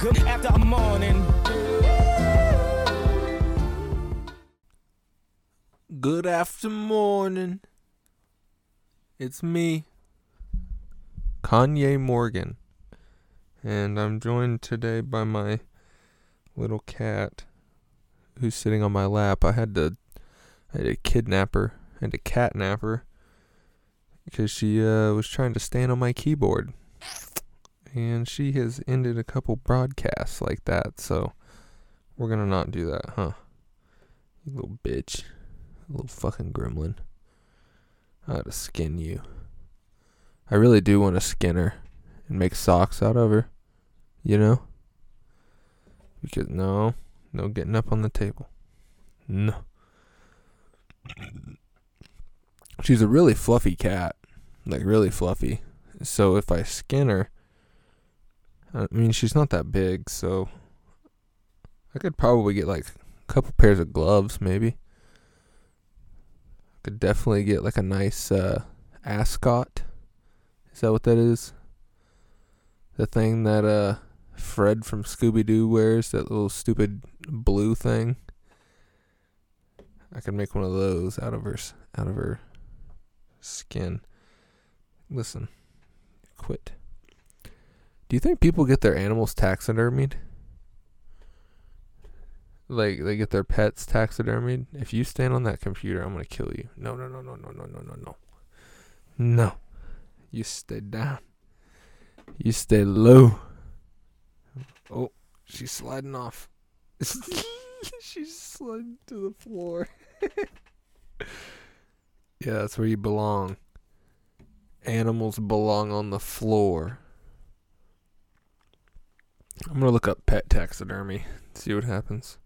Good after morning. Good after morning. It's me, Kanye Morgan. And I'm joined today by my little cat who's sitting on my lap. I had to I had to kidnap her and to catnap her because she uh, was trying to stand on my keyboard. And she has ended a couple broadcasts like that, so we're gonna not do that, huh? You little bitch. Little fucking gremlin. I to skin you. I really do want to skin her and make socks out of her. You know? Because no, no getting up on the table. No. She's a really fluffy cat. Like really fluffy. So if I skin her, I mean she's not that big, so I could probably get like a couple pairs of gloves maybe. I could definitely get like a nice uh, ascot. Is that what that is? The thing that uh Fred from Scooby Doo wears, that little stupid blue thing. I could make one of those out of her out of her skin. Listen, quit. Do you think people get their animals taxidermied? Like they get their pets taxidermied? If you stand on that computer, I'm gonna kill you. No, no, no, no, no, no, no, no, no. No. You stay down. You stay low. Oh, she's sliding off. she's sliding to the floor. yeah, that's where you belong. Animals belong on the floor. I'm gonna look up pet taxidermy, see what happens.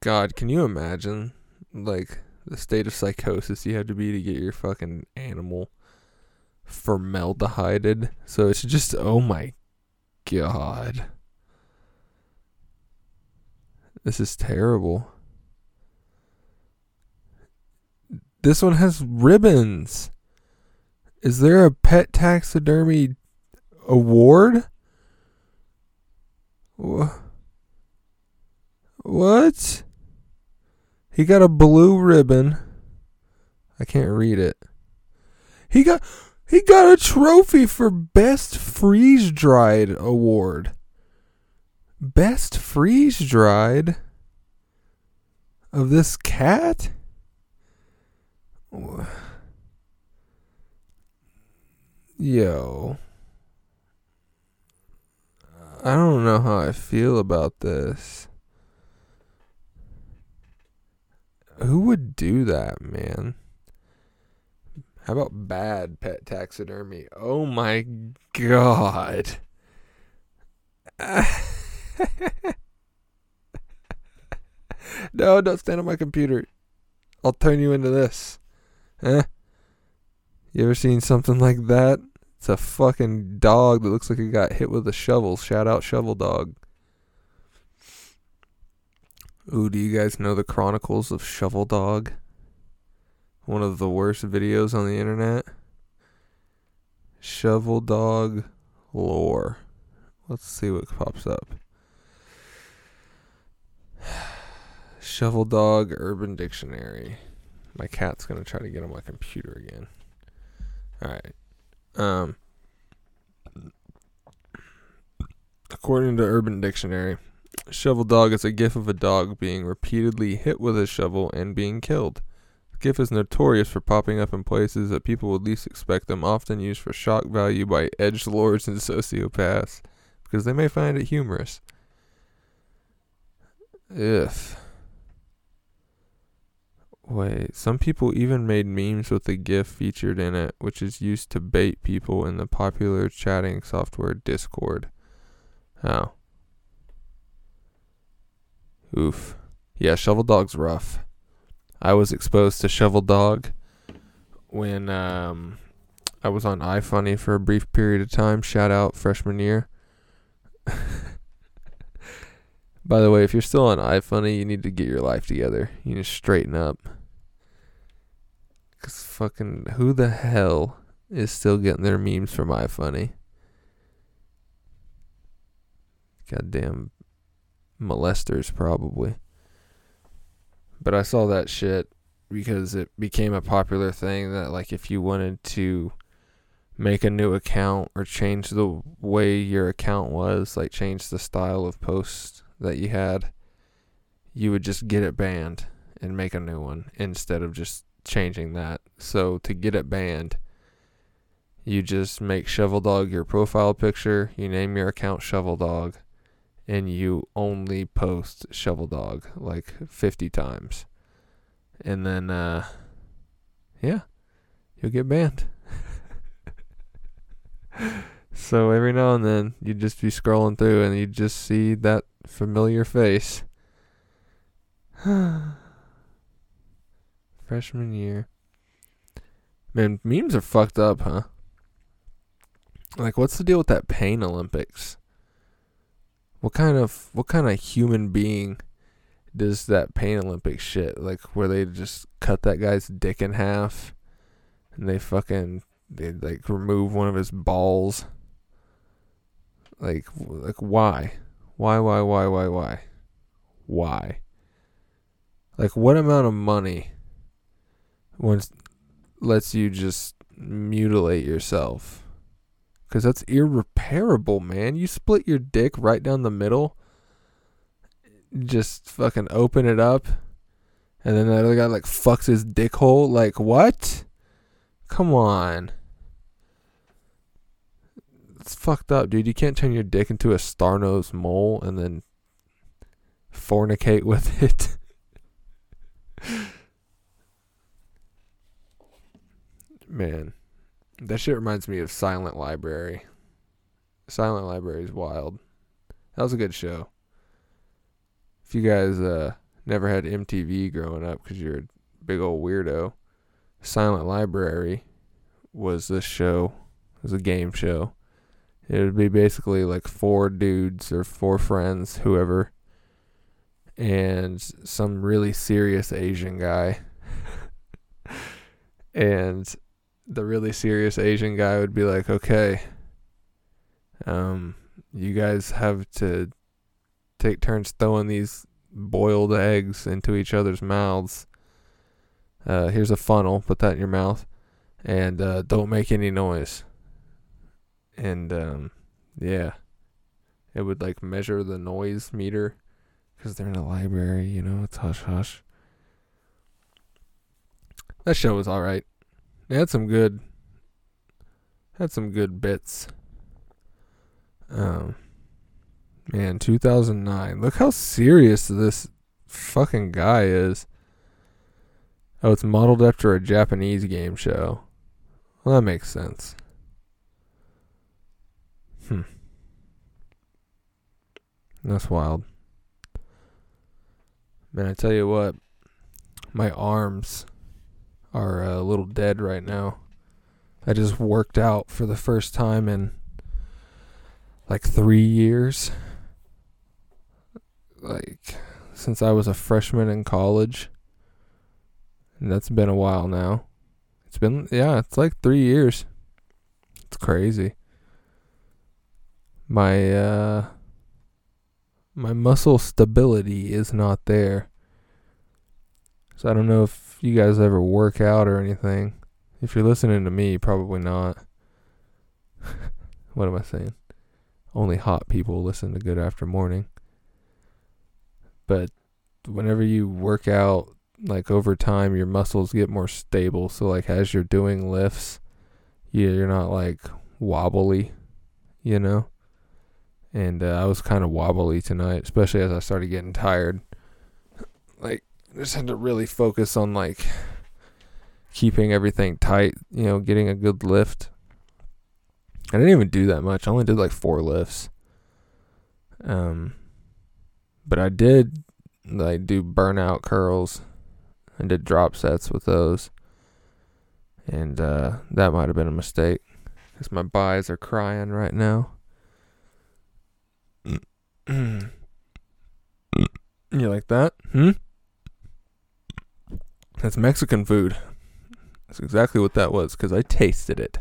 God, can you imagine like the state of psychosis you have to be to get your fucking animal formaldehyded? So it's just oh my god. This is terrible. This one has ribbons. Is there a pet taxidermy award? What? He got a blue ribbon. I can't read it. He got he got a trophy for best freeze dried award. Best freeze dried of this cat? Yo. I don't know how I feel about this. Who would do that, man? How about bad pet taxidermy? Oh my god. no, don't stand on my computer. I'll turn you into this. Huh? You ever seen something like that? It's a fucking dog that looks like it got hit with a shovel. Shout out Shovel Dog. Ooh, do you guys know the Chronicles of Shovel Dog? One of the worst videos on the internet. Shovel Dog lore. Let's see what pops up. Shovel Dog Urban Dictionary. My cat's gonna try to get on my computer again. Alright. Um according to Urban Dictionary, Shovel dog is a gif of a dog being repeatedly hit with a shovel and being killed. The gif is notorious for popping up in places that people would least expect them, often used for shock value by edge lords and sociopaths, because they may find it humorous. If Wait, some people even made memes with the GIF featured in it, which is used to bait people in the popular chatting software Discord. Oh. Oof. Yeah, Shovel Dog's rough. I was exposed to Shovel Dog when um, I was on iFunny for a brief period of time. Shout out freshman year. By the way, if you're still on iFunny, you need to get your life together. You need to straighten up. Cause fucking who the hell is still getting their memes from iFunny? Goddamn molesters, probably. But I saw that shit because it became a popular thing that, like, if you wanted to make a new account or change the way your account was, like, change the style of posts that you had, you would just get it banned and make a new one instead of just changing that. So, to get it banned, you just make Shovel Dog your profile picture, you name your account Shovel Dog, and you only post Shovel Dog like 50 times. And then, uh, yeah, you'll get banned. so every now and then, you'd just be scrolling through and you'd just see that familiar face. Freshman year. Man, memes are fucked up, huh? Like, what's the deal with that pain Olympics? What kind of what kind of human being does that pain Olympic shit? Like where they just cut that guy's dick in half and they fucking they like remove one of his balls. Like like why? Why why why why why? Why? Like what amount of money once lets you just mutilate yourself? Because that's irreparable, man. You split your dick right down the middle, just fucking open it up, and then that other guy, like, fucks his dick hole. Like, what? Come on. It's fucked up, dude. You can't turn your dick into a star nosed mole and then fornicate with it. Man. That shit reminds me of Silent Library. Silent Library is wild. That was a good show. If you guys uh, never had MTV growing up because you're a big old weirdo, Silent Library was this show. It was a game show. It would be basically like four dudes or four friends, whoever, and some really serious Asian guy. and the really serious Asian guy would be like, okay, um, you guys have to take turns throwing these boiled eggs into each other's mouths. Uh, here's a funnel, put that in your mouth, and uh, don't make any noise. And um, yeah, it would like measure the noise meter because they're in a library, you know, it's hush hush. That show was alright. They had some good had some good bits. Um man, 2009. Look how serious this fucking guy is. Oh, it's modeled after a Japanese game show. Well, that makes sense. Hmm. That's wild. Man, I tell you what, my arms are a little dead right now. I just worked out for the first time in like three years. Like since I was a freshman in college. And that's been a while now. It's been, yeah, it's like three years. It's crazy. My, uh, my muscle stability is not there. So I don't know if you guys ever work out or anything. If you're listening to me, probably not. what am I saying? Only hot people listen to Good After Morning. But whenever you work out, like over time, your muscles get more stable. So, like, as you're doing lifts, you're not like wobbly, you know? And uh, I was kind of wobbly tonight, especially as I started getting tired. Like, I just had to really focus on like keeping everything tight, you know, getting a good lift. I didn't even do that much. I only did like four lifts. Um but I did like do burnout curls and did drop sets with those. And uh that might have been a mistake cuz my buys are crying right now. you like that? Hmm? That's Mexican food. That's exactly what that was because I tasted it.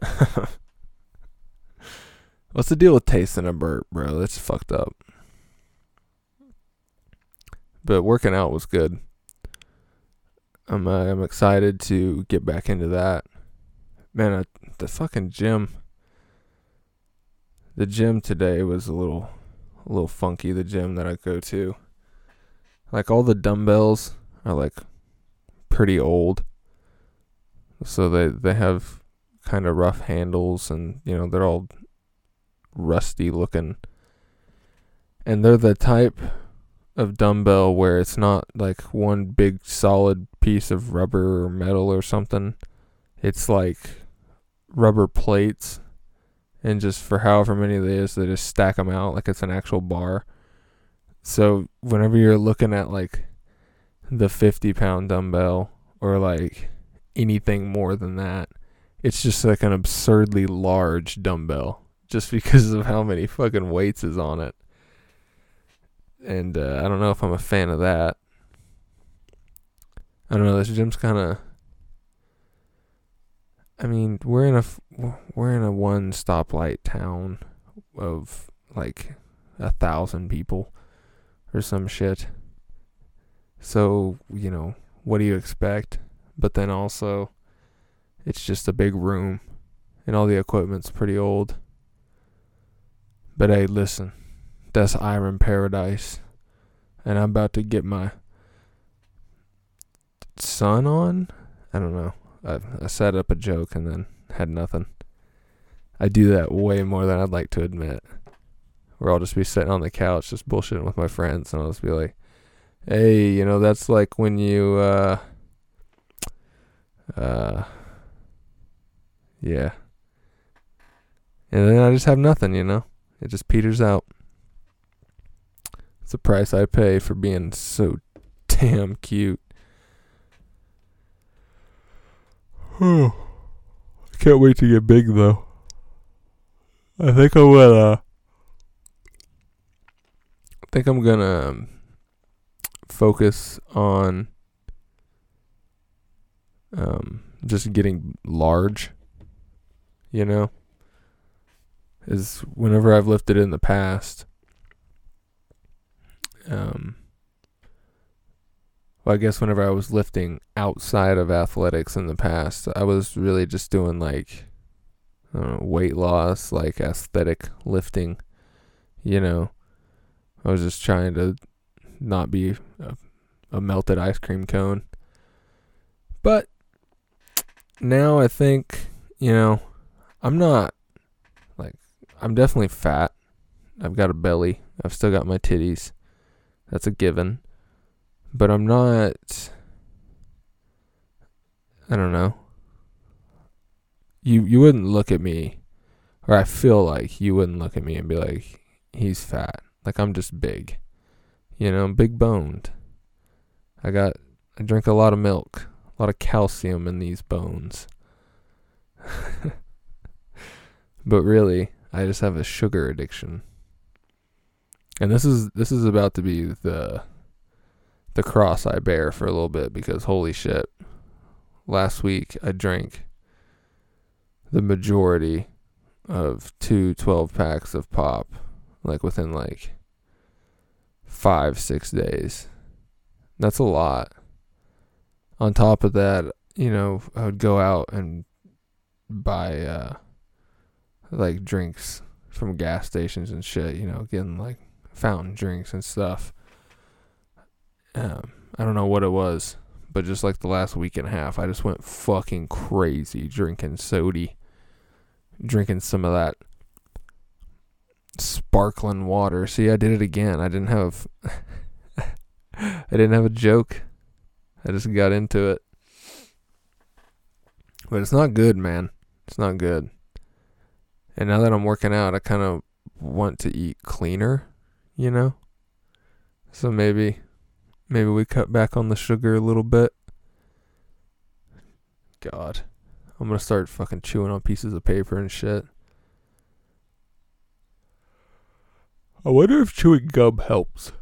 What's the deal with tasting a burp, bro? That's fucked up. But working out was good. I'm uh, I'm excited to get back into that. Man, I, the fucking gym. The gym today was a little a little funky. The gym that I go to. Like all the dumbbells are like pretty old. So they they have kind of rough handles and you know they're all rusty looking. And they're the type of dumbbell where it's not like one big solid piece of rubber or metal or something. It's like rubber plates and just for however many it is, they just stack them out like it's an actual bar. So whenever you're looking at like the 50 pound dumbbell or like anything more than that, it's just like an absurdly large dumbbell just because of how many fucking weights is on it. And uh, I don't know if I'm a fan of that. I don't know. This gym's kind of. I mean, we're in a we're in a one stoplight town of like a thousand people or some shit. So you know, what do you expect? But then also, it's just a big room, and all the equipment's pretty old. But hey, listen, that's Iron Paradise, and I'm about to get my son on. I don't know. I, I set up a joke and then had nothing. I do that way more than I'd like to admit. Where I'll just be sitting on the couch just bullshitting with my friends, and I'll just be like, "Hey, you know, that's like when you, uh, uh, yeah." And then I just have nothing, you know. It just peters out. It's the price I pay for being so damn cute. I can't wait to get big though. I think I'm gonna. I think I'm gonna um, focus on um, just getting large. You know, is whenever I've lifted in the past. Um, well, I guess whenever I was lifting outside of athletics in the past, I was really just doing like know, weight loss, like aesthetic lifting. You know, I was just trying to not be a, a melted ice cream cone. But now I think, you know, I'm not like I'm definitely fat. I've got a belly. I've still got my titties. That's a given. But I'm not I don't know. You you wouldn't look at me or I feel like you wouldn't look at me and be like he's fat. Like I'm just big. You know, I'm big boned. I got I drink a lot of milk, a lot of calcium in these bones. but really, I just have a sugar addiction. And this is this is about to be the the cross I bear for a little bit because holy shit. Last week I drank the majority of two 12 packs of pop like within like 5 6 days. That's a lot. On top of that, you know, I would go out and buy uh like drinks from gas stations and shit, you know, getting like fountain drinks and stuff. Um, I don't know what it was, but just like the last week and a half, I just went fucking crazy drinking sody, drinking some of that sparkling water. See, I did it again. I didn't have, I didn't have a joke. I just got into it. But it's not good, man. It's not good. And now that I'm working out, I kind of want to eat cleaner, you know? So maybe maybe we cut back on the sugar a little bit. God. I'm going to start fucking chewing on pieces of paper and shit. I wonder if chewing gum helps.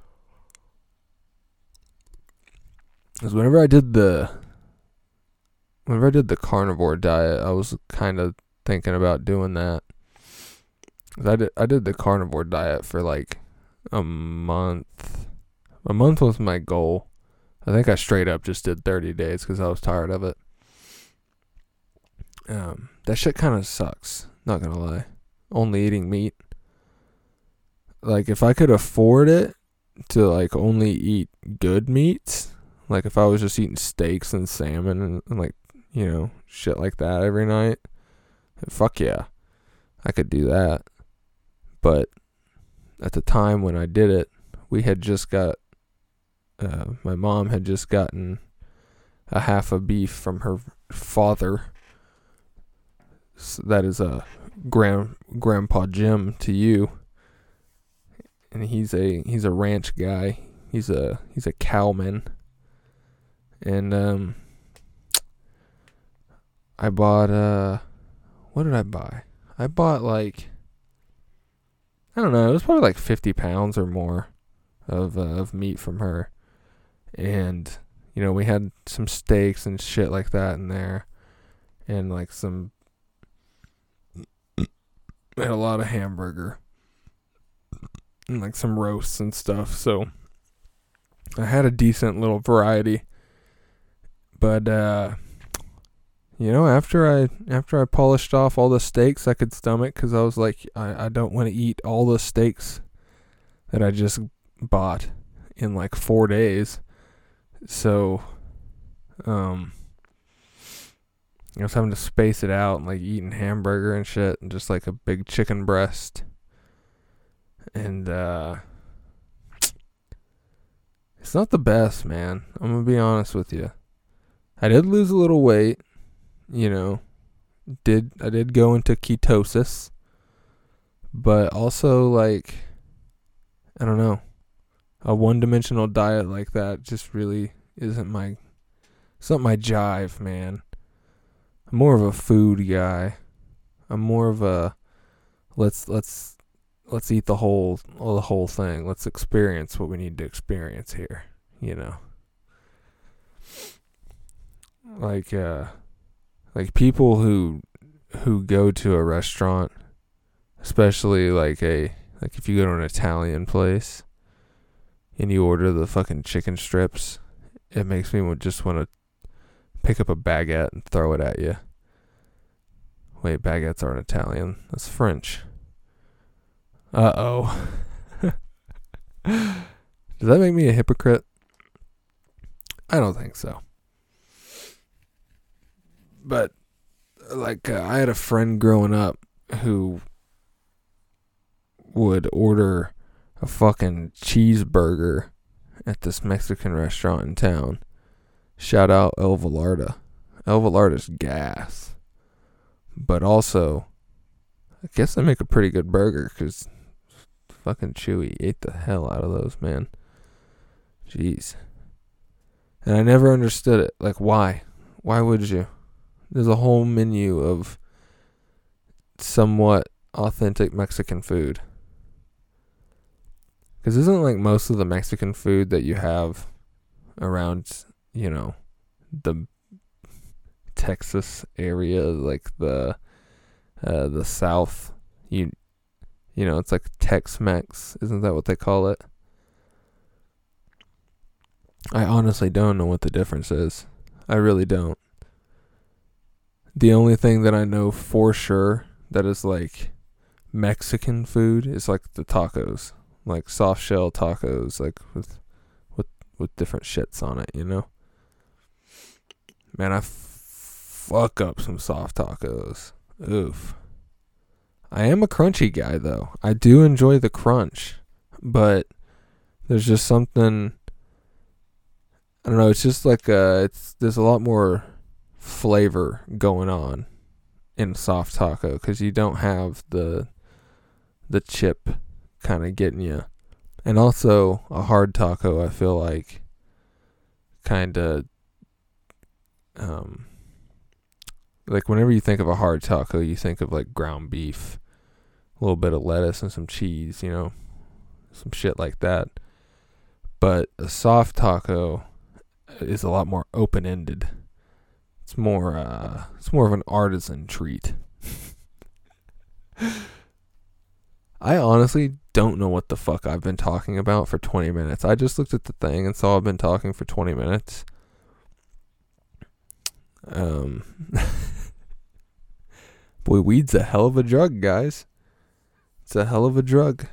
Because whenever I did the whenever I did the carnivore diet, I was kind of thinking about doing that I did I did the carnivore diet for like a month. A month was my goal. I think I straight up just did 30 days because I was tired of it. Um, that shit kind of sucks. Not gonna lie. Only eating meat. Like if I could afford it to like only eat good meats, like if I was just eating steaks and salmon and, and like you know shit like that every night, fuck yeah, I could do that. But at the time when I did it, we had just got uh, my mom had just gotten a half a beef from her father. So that is a grand grandpa Jim to you. And he's a he's a ranch guy. He's a he's a cowman. And um I bought uh what did I buy? I bought like I don't know, it was probably like 50 pounds or more of uh, of meat from her. And you know, we had some steaks and shit like that in there and like some had a lot of hamburger and like some roasts and stuff. So I had a decent little variety. But uh you know, after I after I polished off all the steaks I could stomach cuz I was like I I don't want to eat all the steaks that I just bought in like 4 days. So um I was having to space it out and like eating hamburger and shit and just like a big chicken breast. And uh it's not the best, man. I'm gonna be honest with you. I did lose a little weight, you know. Did I did go into ketosis. But also like I don't know. A one dimensional diet like that just really isn't my it's not my jive, man. I'm more of a food guy. I'm more of a let's let's let's eat the whole the whole thing. Let's experience what we need to experience here, you know. Like uh like people who who go to a restaurant, especially like a like if you go to an Italian place and you order the fucking chicken strips, it makes me just want to pick up a baguette and throw it at you. Wait, baguettes aren't Italian. That's French. Uh oh. Does that make me a hypocrite? I don't think so. But, like, uh, I had a friend growing up who would order a fucking cheeseburger at this Mexican restaurant in town. Shout out El Velarda. El Velarda's gas. But also, I guess they make a pretty good burger because fucking Chewy ate the hell out of those, man. Jeez. And I never understood it. Like, why? Why would you? There's a whole menu of somewhat authentic Mexican food. Because isn't like most of the Mexican food that you have around, you know, the Texas area, like the uh, the South, you you know, it's like Tex-Mex, isn't that what they call it? I honestly don't know what the difference is. I really don't. The only thing that I know for sure that is like Mexican food is like the tacos like soft shell tacos, like with with with different shits on it, you know. Man, I f- fuck up some soft tacos. Oof. I am a crunchy guy though. I do enjoy the crunch, but there's just something. I don't know. It's just like uh, it's there's a lot more flavor going on in soft taco because you don't have the the chip kind of getting you. And also a hard taco, I feel like kind of um like whenever you think of a hard taco, you think of like ground beef, a little bit of lettuce and some cheese, you know, some shit like that. But a soft taco is a lot more open-ended. It's more uh it's more of an artisan treat. I honestly don't know what the fuck I've been talking about for 20 minutes. I just looked at the thing and saw I've been talking for 20 minutes. Um, boy, weed's a hell of a drug, guys. It's a hell of a drug.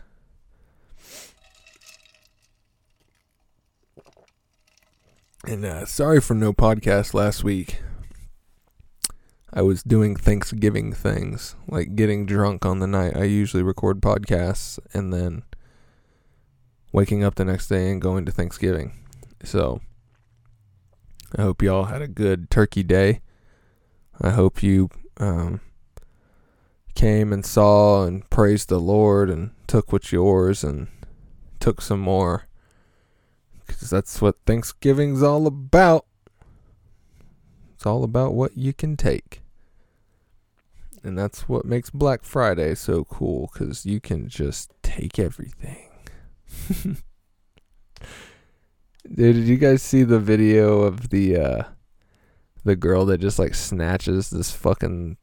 And uh, sorry for no podcast last week. I was doing Thanksgiving things, like getting drunk on the night. I usually record podcasts and then waking up the next day and going to Thanksgiving. So I hope y'all had a good turkey day. I hope you um, came and saw and praised the Lord and took what's yours and took some more because that's what Thanksgiving's all about. It's all about what you can take. And that's what makes Black Friday so cool because you can just take everything. Dude, did you guys see the video of the uh the girl that just like snatches this fucking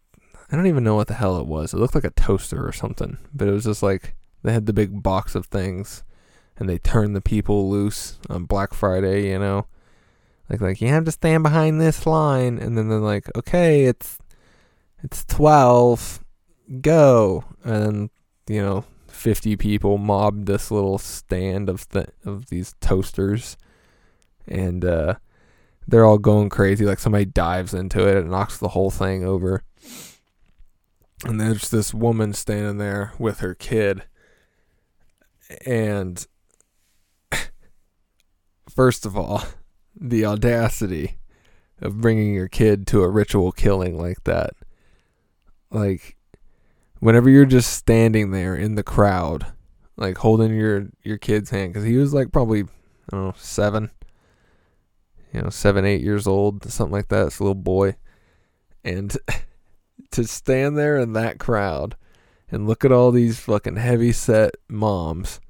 I don't even know what the hell it was. It looked like a toaster or something. But it was just like they had the big box of things and they turn the people loose on Black Friday, you know. Like like you have to stand behind this line and then they're like, "Okay, it's it's 12. Go." And you know, 50 people mobbed this little stand of th- of these toasters and uh they're all going crazy like somebody dives into it and knocks the whole thing over. And there's this woman standing there with her kid and first of all, the audacity of bringing your kid to a ritual killing like that. Like, whenever you're just standing there in the crowd, like holding your your kid's hand, because he was like probably I don't know seven, you know seven eight years old, something like that. It's a little boy, and to stand there in that crowd and look at all these fucking heavy set moms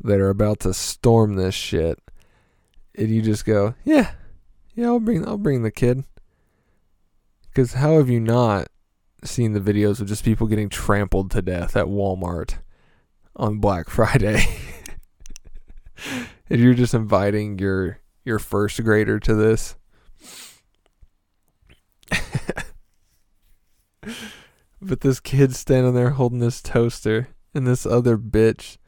that are about to storm this shit and you just go, yeah, yeah, I'll bring, I'll bring the kid. Because how have you not seen the videos of just people getting trampled to death at Walmart on Black Friday? and you're just inviting your your first grader to this. but this kid's standing there holding this toaster, and this other bitch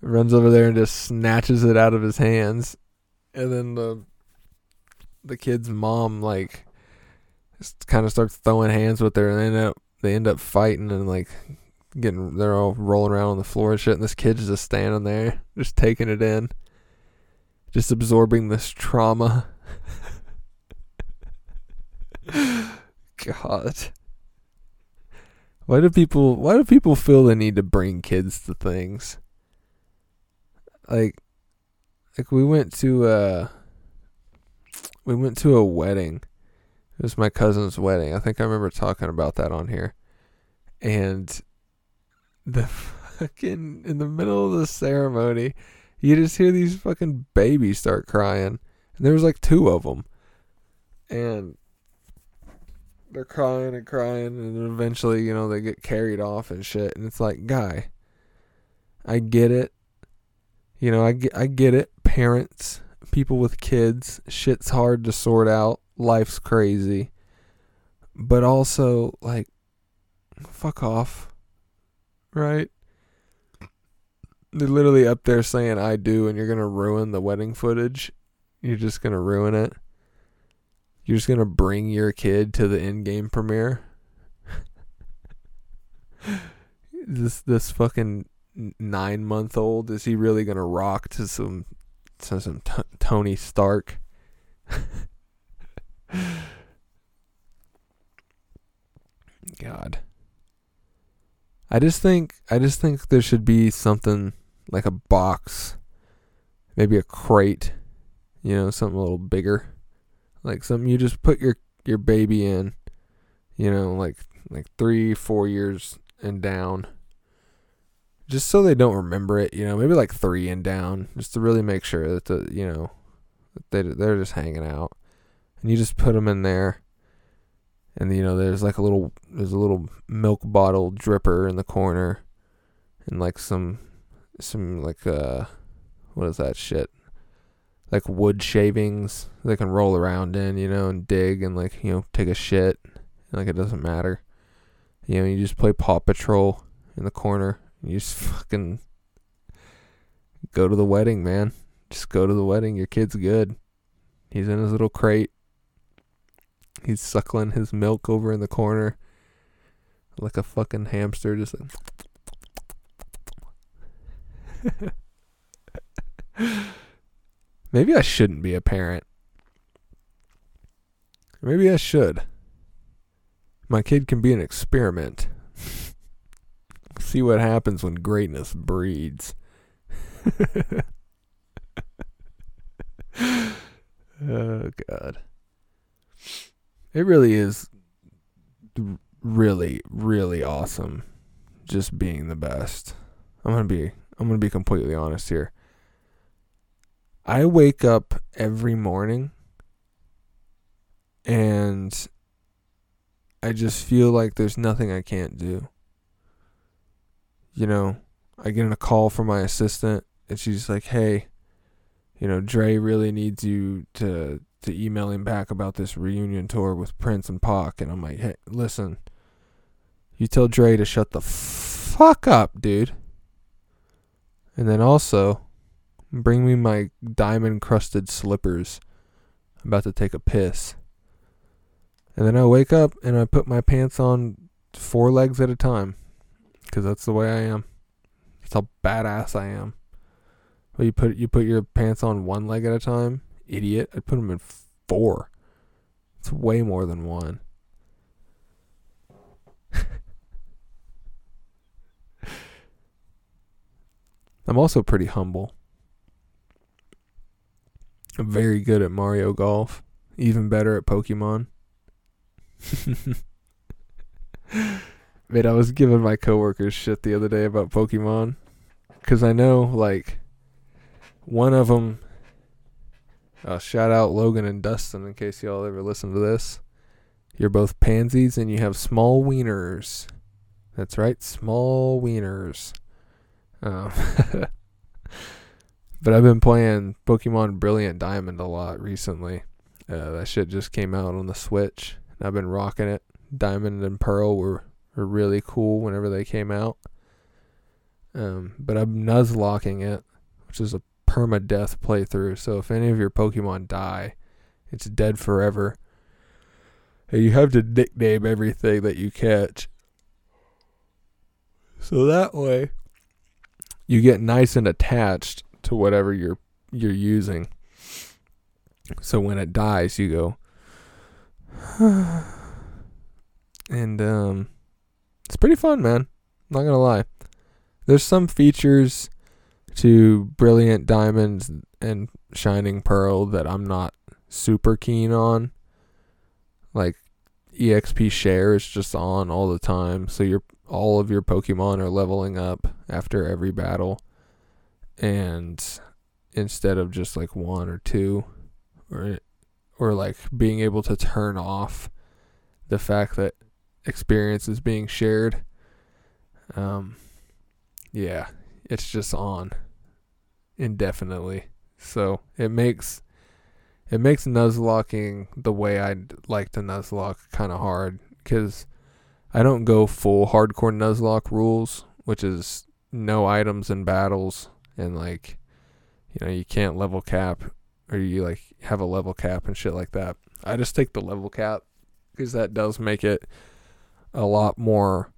runs over there and just snatches it out of his hands and then the the kid's mom like kind of starts throwing hands with her, and they end up they end up fighting and like getting they're all rolling around on the floor and shit, and this kid's just standing there, just taking it in, just absorbing this trauma. God. Why do people why do people feel the need to bring kids to things? Like like we went to uh we went to a wedding. It was my cousin's wedding. I think I remember talking about that on here. And the fucking in the middle of the ceremony, you just hear these fucking babies start crying. And there was like two of them. And they're crying and crying and eventually, you know, they get carried off and shit. And it's like, guy, I get it. You know, I get I get it parents, people with kids, shit's hard to sort out. Life's crazy. But also, like, fuck off. Right? They're literally up there saying, I do, and you're going to ruin the wedding footage. You're just going to ruin it. You're just to bring your kid to the Endgame premiere. this this fucking nine month old is he really gonna rock to some some t- Tony Stark. God. I just think I just think there should be something like a box, maybe a crate, you know, something a little bigger, like something you just put your your baby in, you know, like like three four years and down, just so they don't remember it, you know, maybe like three and down, just to really make sure that the, you know, they they're just hanging out, and you just put them in there, and you know, there's like a little there's a little milk bottle dripper in the corner, and like some some like uh what is that shit? Like wood shavings they can roll around in, you know, and dig and like, you know, take a shit. Like it doesn't matter. You know, you just play Paw Patrol in the corner. You just fucking go to the wedding, man. Just go to the wedding. Your kid's good. He's in his little crate. He's suckling his milk over in the corner like a fucking hamster just like Maybe I shouldn't be a parent. Maybe I should. My kid can be an experiment. See what happens when greatness breeds. oh god. It really is really really awesome just being the best. I'm going to be I'm going to be completely honest here. I wake up every morning and I just feel like there's nothing I can't do. You know, I get a call from my assistant and she's like, "Hey, you know, Dre really needs you to to email him back about this reunion tour with Prince and Pac." And I'm like, "Hey, listen. You tell Dre to shut the fuck up, dude." And then also, bring me my diamond crusted slippers. I'm about to take a piss. And then I wake up and I put my pants on four legs at a time. Because that's the way I am. That's how badass I am. Well, you put you put your pants on one leg at a time, idiot. I put them in four. It's way more than one. I'm also pretty humble. I'm very good at Mario Golf, even better at Pokemon. Man, I was giving my coworkers shit the other day about Pokemon because I know like one of them. Uh, shout out Logan and Dustin in case y'all ever listen to this. You're both pansies and you have small wieners. That's right, small wieners. Um, but I've been playing Pokemon Brilliant Diamond a lot recently. Uh, that shit just came out on the Switch. And I've been rocking it. Diamond and Pearl were, were really cool whenever they came out. Um, but I'm nuzlocking it, which is a permadeath playthrough. So if any of your Pokemon die, it's dead forever. And you have to nickname everything that you catch. So that way, you get nice and attached to whatever you're you're using. So when it dies, you go, and um, it's pretty fun, man. Not gonna lie. There's some features to Brilliant Diamonds and Shining Pearl that I'm not super keen on. Like EXP share is just on all the time, so your all of your Pokemon are leveling up after every battle, and instead of just like one or two, or or like being able to turn off the fact that experience is being shared. Um, yeah, it's just on indefinitely. So it makes it makes nuzlocking the way I'd like to nuzlock kind of hard because I don't go full hardcore nuzlocke rules, which is no items in battles and like you know you can't level cap or you like have a level cap and shit like that. I just take the level cap because that does make it a lot more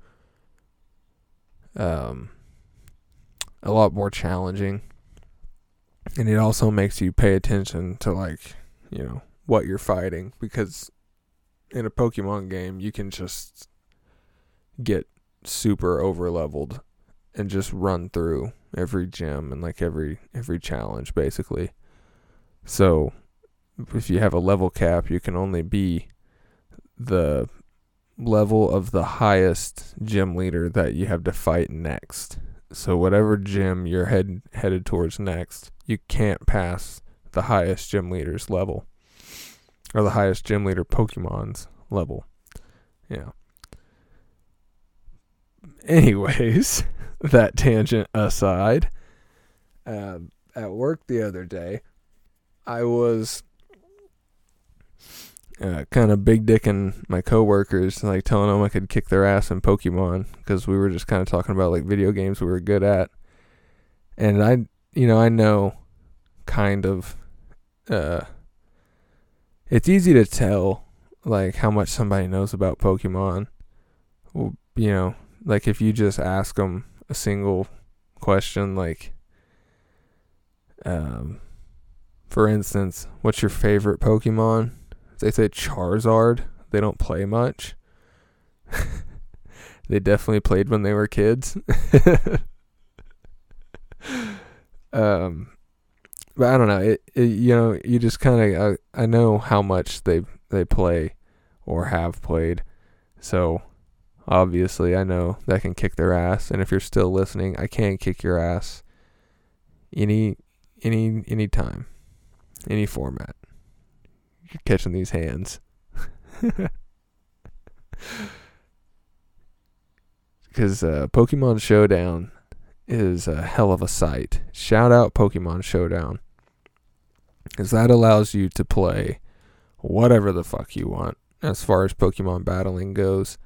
um a lot more challenging and it also makes you pay attention to like you know what you're fighting because in a pokemon game you can just get super over leveled and just run through every gym and like every every challenge basically so if you have a level cap you can only be the level of the highest gym leader that you have to fight next. So whatever gym you're head, headed towards next, you can't pass the highest gym leader's level or the highest gym leader Pokemon's level. Yeah. Anyways, that tangent aside, uh, at work the other day, I was uh, kind of big dicking my coworkers, like telling them I could kick their ass in Pokemon because we were just kind of talking about like video games we were good at, and I, you know, I know kind of, uh, it's easy to tell like how much somebody knows about Pokemon. You know, like if you just ask them a single question, like, um, for instance, what's your favorite Pokemon? They say Charizard. They don't play much. they definitely played when they were kids. um, but I don't know. It, it you know, you just kind of I, I know how much they they play or have played. So obviously I know that can kick their ass and if you're still listening, I can kick your ass any any any time. Any format You're catching these hands. Because uh, Pokemon Showdown is a hell of a sight. Shout out Pokemon Showdown. Because that allows you to play whatever the fuck you want as far as Pokemon battling goes.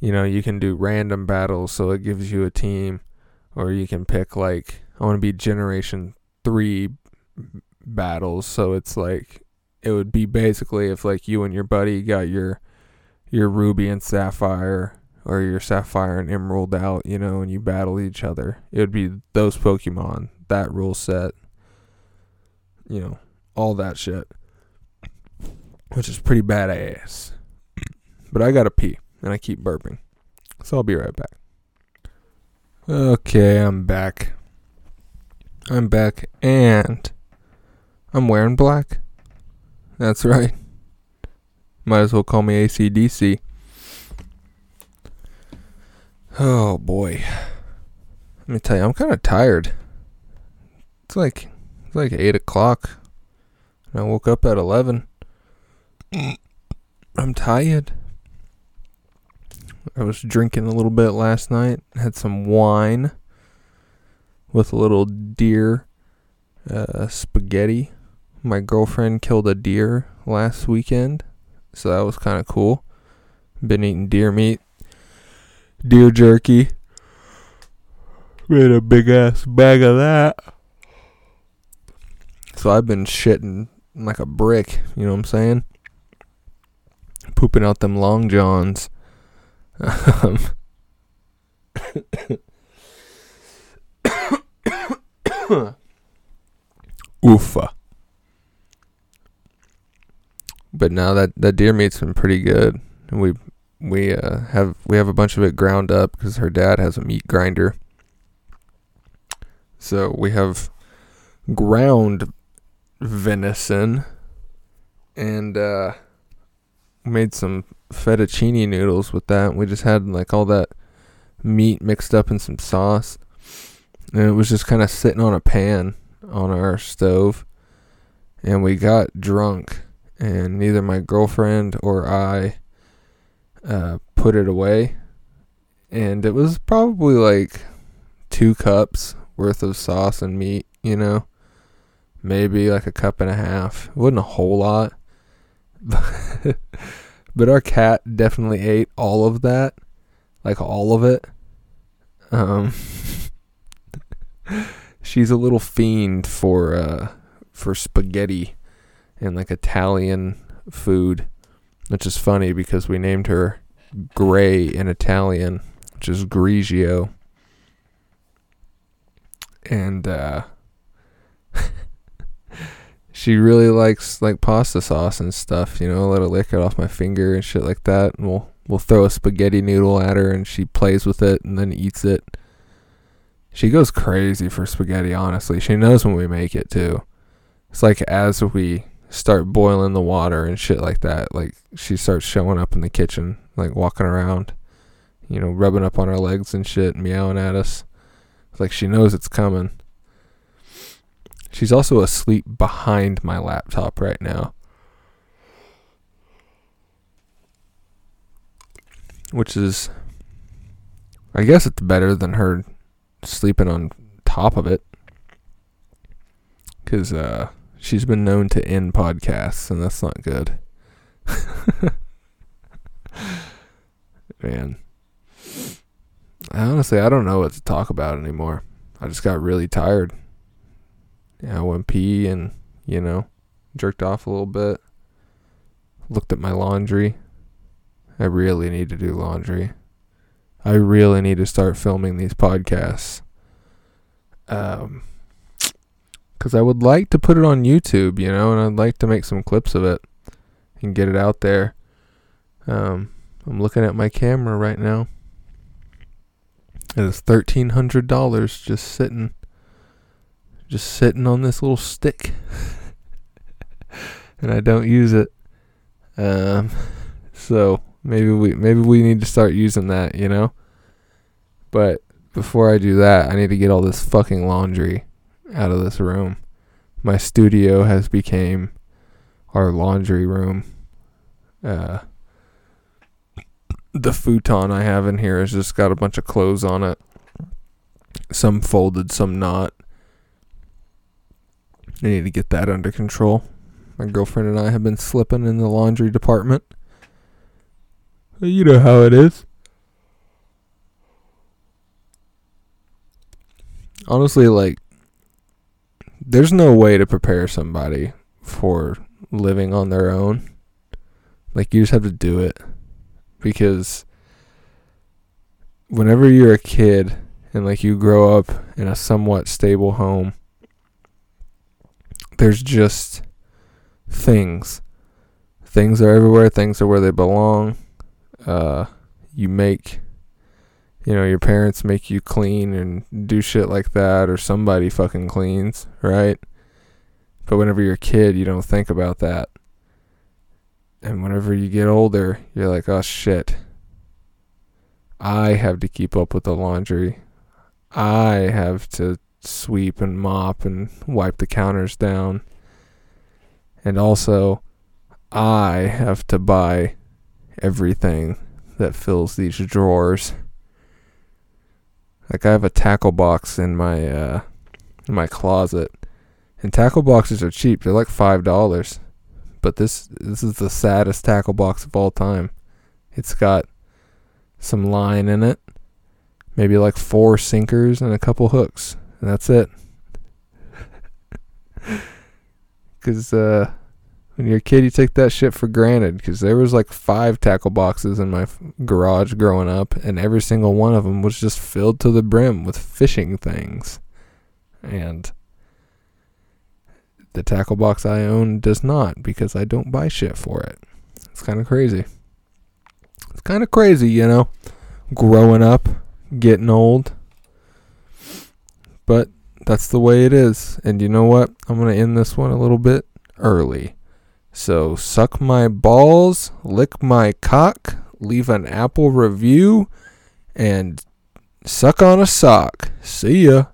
You know, you can do random battles, so it gives you a team, or you can pick, like, I want to be Generation 3 battles, so it's like it would be basically if like you and your buddy got your your ruby and sapphire or your sapphire and emerald out, you know, and you battle each other. It would be those Pokemon, that rule set, you know, all that shit. Which is pretty badass. But I gotta pee, and I keep burping. So I'll be right back. Okay, I'm back. I'm back, and I'm wearing black. That's right. Might as well call me ACDC. Oh boy. Let me tell you, I'm kind of tired. It's like it's like eight o'clock. and I woke up at eleven. I'm tired. I was drinking a little bit last night. Had some wine with a little deer uh, spaghetti my girlfriend killed a deer last weekend, so that was kind of cool. Been eating deer meat, deer jerky. Made a big ass bag of that. So I've been shitting like a brick, you know what I'm saying? Pooping out them long johns. Um, Oofa. But now that that deer meat's been pretty good, and we we uh, have we have a bunch of it ground up because her dad has a meat grinder. So we have ground venison and uh, made some fettuccine noodles with that. We just had like all that meat mixed up in some sauce, and it was just kind of sitting on a pan on our stove. And we got drunk and neither my girlfriend or I uh, put it away. And it was probably like two cups worth of sauce and meat, you know, maybe like a cup and a half. It wasn't a whole lot, but our cat definitely ate all of that, like all of it. Um, she's a little fiend for uh, for spaghetti and like Italian food, which is funny because we named her Gray in Italian, which is Grigio. And uh, she really likes like pasta sauce and stuff, you know, let her lick it off my finger and shit like that. And we'll we'll throw a spaghetti noodle at her and she plays with it and then eats it. She goes crazy for spaghetti, honestly. She knows when we make it too. It's like as we start boiling the water and shit like that. Like she starts showing up in the kitchen, like walking around, you know, rubbing up on our legs and shit, meowing at us. It's like she knows it's coming. She's also asleep behind my laptop right now. Which is I guess it's better than her sleeping on top of it. Because uh, she's been known to end podcasts, and that's not good. Man. Honestly, I don't know what to talk about anymore. I just got really tired. I went pee and, you know, jerked off a little bit. Looked at my laundry. I really need to do laundry. I really need to start filming these podcasts. Um, because I would like to put it on YouTube, you know, and I'd like to make some clips of it and get it out there. Um, I'm looking at my camera right now. It's thirteen hundred dollars just sitting, just sitting on this little stick, and I don't use it. Um, so maybe we maybe we need to start using that, you know. But before I do that, I need to get all this fucking laundry out of this room. My studio has became our laundry room. Uh, the futon I have in here has just got a bunch of clothes on it. Some folded, some not. I need to get that under control. My girlfriend and I have been slipping in the laundry department. You know how it is. Honestly, like, there's no way to prepare somebody for living on their own. Like, you just have to do it because whenever you're a kid and like you grow up in a somewhat stable home, there's just things. Things are everywhere, things are where they belong. Uh, you make, you know, your parents make you clean and do shit like that, or somebody fucking cleans, right? But whenever you're a kid, you don't think about that. And whenever you get older, you're like, oh shit. I have to keep up with the laundry. I have to sweep and mop and wipe the counters down. And also, I have to buy everything that fills these drawers. Like I have a tackle box in my uh in my closet. And tackle boxes are cheap. They're like five dollars but this this is the saddest tackle box of all time. It's got some line in it, maybe like four sinkers and a couple hooks, that's it. Because uh, when you're a kid, you take that shit for granted. Because there was like five tackle boxes in my f- garage growing up, and every single one of them was just filled to the brim with fishing things, and the tackle box I own does not because I don't buy shit for it. It's kind of crazy. It's kind of crazy, you know, growing up, getting old. But that's the way it is. And you know what? I'm going to end this one a little bit early. So suck my balls, lick my cock, leave an Apple review, and suck on a sock. See ya.